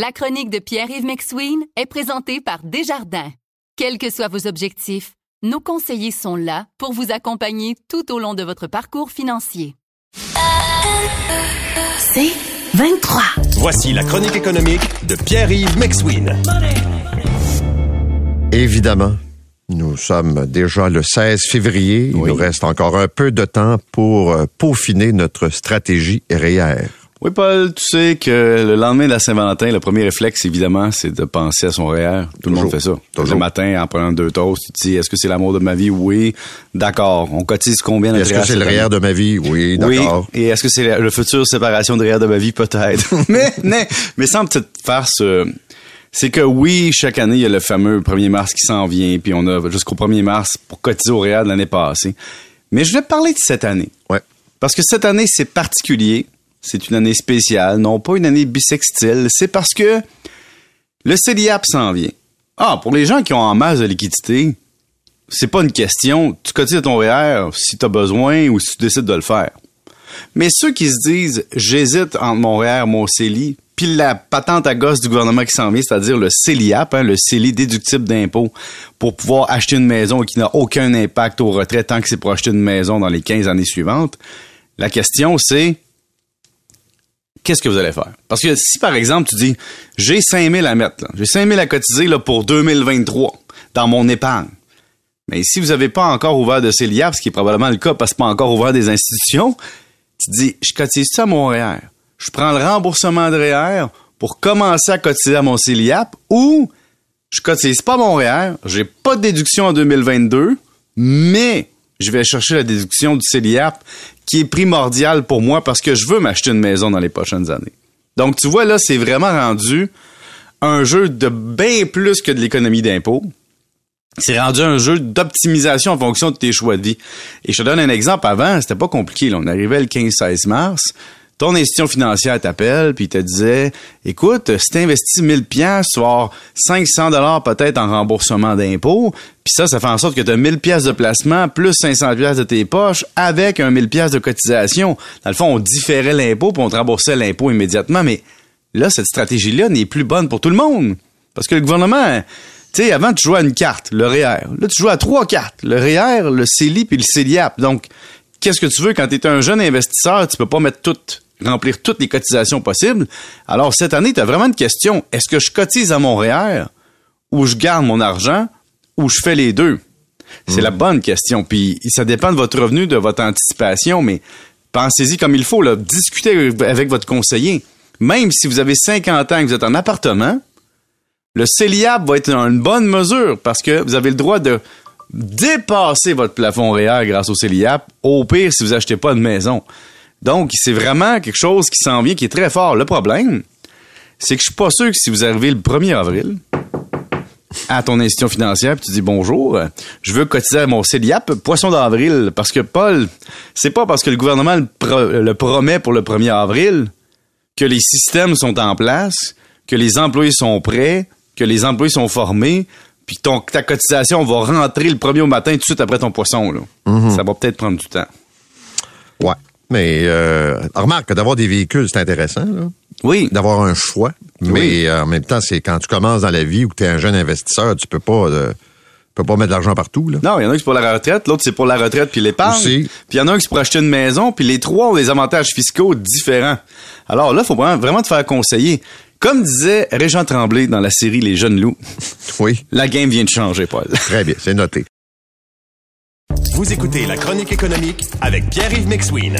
La chronique de Pierre-Yves McSween est présentée par Desjardins. Quels que soient vos objectifs, nos conseillers sont là pour vous accompagner tout au long de votre parcours financier. C'est 23. Voici la chronique économique de Pierre-Yves McSween. Évidemment, nous sommes déjà le 16 février. Il nous reste encore un peu de temps pour euh, peaufiner notre stratégie REER. Oui, Paul, tu sais que le lendemain de la Saint-Valentin, le premier réflexe, évidemment, c'est de penser à son REER. Tout le monde fait ça. Toujours. Le matin, en prenant deux toasts, tu te dis, est-ce que c'est l'amour de ma vie? Oui. D'accord. On cotise combien Est-ce que c'est le REER de ma vie? Oui, Oui. d'accord. Et est-ce que c'est la- le futur séparation de REER de ma vie? Peut-être. mais, mais, mais sans petite farce, c'est que oui, chaque année, il y a le fameux 1er mars qui s'en vient, puis on a jusqu'au 1er mars pour cotiser au REER de l'année passée. Mais je vais parler de cette année. Ouais. Parce que cette année, c'est particulier. C'est une année spéciale, non pas une année bisextile. C'est parce que le CELIAP s'en vient. Ah, pour les gens qui ont en masse de liquidité, c'est pas une question. Tu cotises ton REER si tu as besoin ou si tu décides de le faire. Mais ceux qui se disent, j'hésite entre mon REER, mon CELI, puis la patente à gosse du gouvernement qui s'en vient, c'est-à-dire le CELIAP, hein, le CELI déductible d'impôt, pour pouvoir acheter une maison qui n'a aucun impact au retrait tant que c'est pour acheter une maison dans les 15 années suivantes. La question, c'est qu'est-ce que vous allez faire? Parce que si, par exemple, tu dis, j'ai 5000 à mettre, j'ai 5000 à cotiser là, pour 2023 dans mon épargne. Mais si vous n'avez pas encore ouvert de CELIAP, ce qui est probablement le cas parce que pas encore ouvert des institutions, tu dis, je cotise ça à mon REER. Je prends le remboursement de REER pour commencer à cotiser à mon CELIAP ou je cotise pas mon REER, j'ai pas de déduction en 2022, mais je vais chercher la déduction du CELIAP qui est primordiale pour moi parce que je veux m'acheter une maison dans les prochaines années. Donc, tu vois, là, c'est vraiment rendu un jeu de bien plus que de l'économie d'impôt. C'est rendu un jeu d'optimisation en fonction de tes choix de vie. Et je te donne un exemple. Avant, c'était pas compliqué. là. On arrivait le 15-16 mars. Ton institution financière t'appelle puis te disait, écoute, si t'investis 1000 pièces, tu avoir 500 dollars peut-être en remboursement d'impôts. Puis ça, ça fait en sorte que tu as 1000 pièces de placement plus 500 pièces de tes poches avec un 1000 pièces de cotisation. Dans le fond, on différait l'impôt puis on te remboursait l'impôt immédiatement. Mais là, cette stratégie-là n'est plus bonne pour tout le monde. Parce que le gouvernement, tu sais, avant, tu jouais à une carte, le REER. Là, tu joues à trois cartes. Le REER, le CELI puis le CELIAP. Donc, qu'est-ce que tu veux? Quand tu es un jeune investisseur? Tu peux pas mettre tout, remplir toutes les cotisations possibles. Alors, cette année, tu as vraiment une question. Est-ce que je cotise à mon REER ou je garde mon argent ou je fais les deux? C'est la bonne question. Puis, ça dépend de votre revenu, de votre anticipation, mais pensez-y comme il faut. Là. Discutez avec votre conseiller. Même si vous avez 50 ans et que vous êtes en appartement, le CELIAP va être une bonne mesure parce que vous avez le droit de dépasser votre plafond REER grâce au CELIAP, au pire si vous achetez pas de maison. Donc, c'est vraiment quelque chose qui s'en vient, qui est très fort. Le problème, c'est que je suis pas sûr que si vous arrivez le 1er avril à ton institution financière, puis tu dis bonjour, je veux cotiser à mon CELIAP poisson d'avril, parce que Paul, c'est pas parce que le gouvernement le, pro- le promet pour le 1er avril que les systèmes sont en place, que les employés sont prêts, que les employés sont formés, puis que ton, ta cotisation va rentrer le premier au matin tout de suite après ton poisson. Là. Ça va peut-être prendre du temps. Ouais. Mais euh, remarque que d'avoir des véhicules, c'est intéressant, là. Oui. D'avoir un choix. Mais euh, en même temps, c'est quand tu commences dans la vie ou que tu es un jeune investisseur, tu peux pas euh, peux pas mettre de l'argent partout, là. Non, il y en a un qui c'est pour la retraite, l'autre c'est pour la retraite puis l'épargne. Aussi. Puis il y en a un qui c'est pour acheter une maison, puis les trois ont des avantages fiscaux différents. Alors là, il faut vraiment, vraiment te faire conseiller. Comme disait Régent Tremblay dans la série Les Jeunes Loups, Oui. la game vient de changer, Paul. Très bien, c'est noté. Vous écoutez la chronique économique avec Pierre-Yves McSween.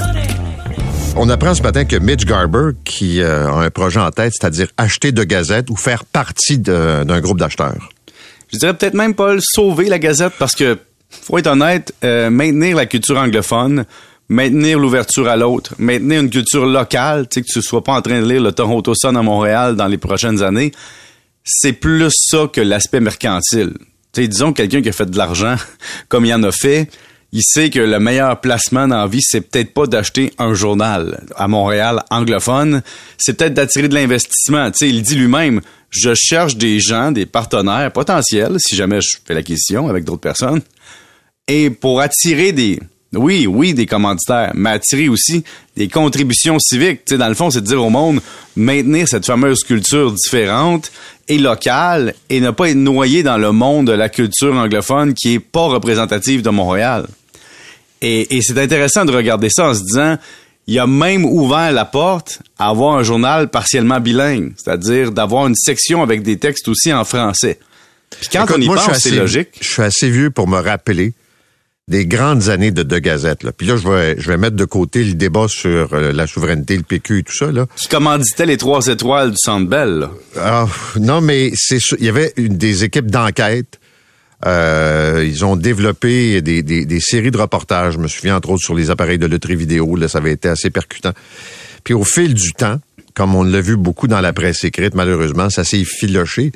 On apprend ce matin que Mitch Garber, qui euh, a un projet en tête, c'est-à-dire acheter de Gazette ou faire partie d'un groupe d'acheteurs. Je dirais peut-être même, Paul, sauver la Gazette parce que, faut être honnête, euh, maintenir la culture anglophone, maintenir l'ouverture à l'autre, maintenir une culture locale, tu sais, que tu sois pas en train de lire le Toronto Sun à Montréal dans les prochaines années, c'est plus ça que l'aspect mercantile. Disons que quelqu'un qui a fait de l'argent, comme il en a fait, il sait que le meilleur placement dans la vie, c'est peut-être pas d'acheter un journal à Montréal anglophone, c'est peut-être d'attirer de l'investissement. Tu il dit lui-même, je cherche des gens, des partenaires potentiels, si jamais je fais l'acquisition avec d'autres personnes, et pour attirer des, Oui, oui, des commanditaires, mais attirer aussi des contributions civiques. Tu sais, dans le fond, c'est de dire au monde, maintenir cette fameuse culture différente et locale et ne pas être noyé dans le monde de la culture anglophone qui est pas représentative de Montréal. Et, et c'est intéressant de regarder ça en se disant, il a même ouvert la porte à avoir un journal partiellement bilingue, c'est-à-dire d'avoir une section avec des textes aussi en français. Puis quand on y pense, c'est logique. Je suis assez vieux pour me rappeler des grandes années de deux gazettes. Là. Puis là, je vais, je vais mettre de côté le débat sur euh, la souveraineté, le PQ et tout ça. Là. Qui commanditait les trois étoiles du Centre Bell. Ah, non, mais c'est il y avait une, des équipes d'enquête. Euh, ils ont développé des, des, des, séries de reportages. Je me souviens entre autres sur les appareils de loterie vidéo. Là, ça avait été assez percutant. Puis au fil du temps, comme on l'a vu beaucoup dans la presse écrite, malheureusement, ça s'est filoché.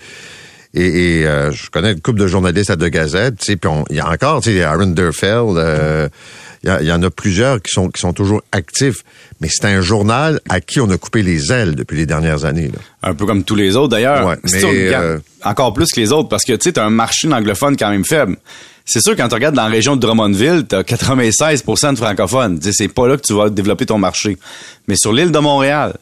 Et, et euh, je connais une couple de journalistes à deux gazettes, tu sais, puis il y a encore, tu sais, Aaron Derfeld, euh, il y, en a plusieurs qui sont qui sont toujours actifs, mais c'est un journal à qui on a coupé les ailes depuis les dernières années. Là. Un peu comme tous les autres d'ailleurs. Ouais, mais euh, encore plus que les autres parce que tu sais, t'as un marché anglophone quand même faible. C'est sûr quand tu regardes dans la région de Drummondville, t'as 96% de francophones. C'est pas là que tu vas développer ton marché. Mais sur l'île de Montréal,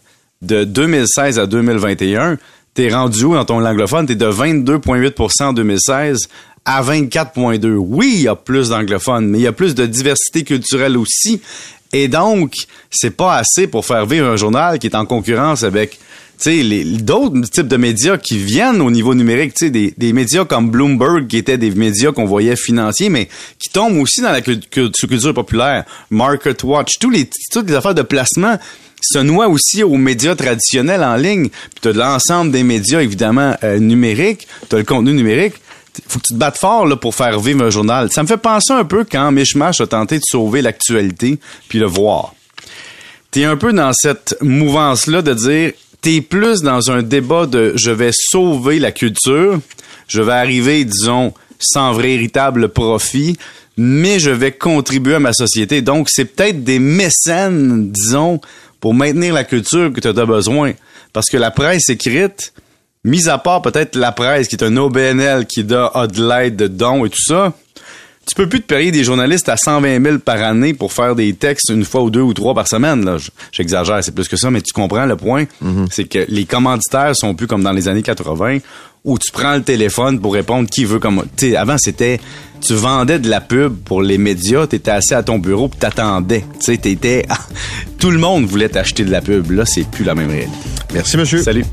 de 2016 à 2021, t'es rendu où dans ton anglophone? T'es de 22,8% en 2016 à 24,2. Oui, il y a plus d'anglophones, mais il y a plus de diversité culturelle aussi. Et donc, c'est pas assez pour faire vivre un journal qui est en concurrence avec d'autres types de médias qui viennent au niveau numérique, des, des médias comme Bloomberg qui étaient des médias qu'on voyait financiers, mais qui tombent aussi dans la culture populaire, Market Watch, tous les, toutes les affaires de placement se noie aussi aux médias traditionnels en ligne. Puis t'as l'ensemble des médias, évidemment, euh, numériques. T'as le contenu numérique. Faut que tu te battes fort là, pour faire vivre un journal. Ça me fait penser un peu quand Mishmash a tenté de sauver l'actualité puis le voir. T'es un peu dans cette mouvance-là de dire t'es plus dans un débat de je vais sauver la culture, je vais arriver, disons, sans véritable profit, mais je vais contribuer à ma société. Donc, c'est peut-être des mécènes, disons, pour maintenir la culture que tu as besoin. Parce que la presse écrite, mis à part peut-être la presse qui est un OBNL qui a de l'aide de dons et tout ça, tu peux plus te payer des journalistes à 120 000 par année pour faire des textes une fois ou deux ou trois par semaine. Là. J'exagère, c'est plus que ça, mais tu comprends le point. Mm-hmm. C'est que les commanditaires sont plus comme dans les années 80 où tu prends le téléphone pour répondre qui veut comme tu avant c'était tu vendais de la pub pour les médias, tu étais assis à ton bureau puis t'attendais. Tu sais, tout le monde voulait t'acheter de la pub. Là, c'est plus la même réalité. Merci monsieur. Salut.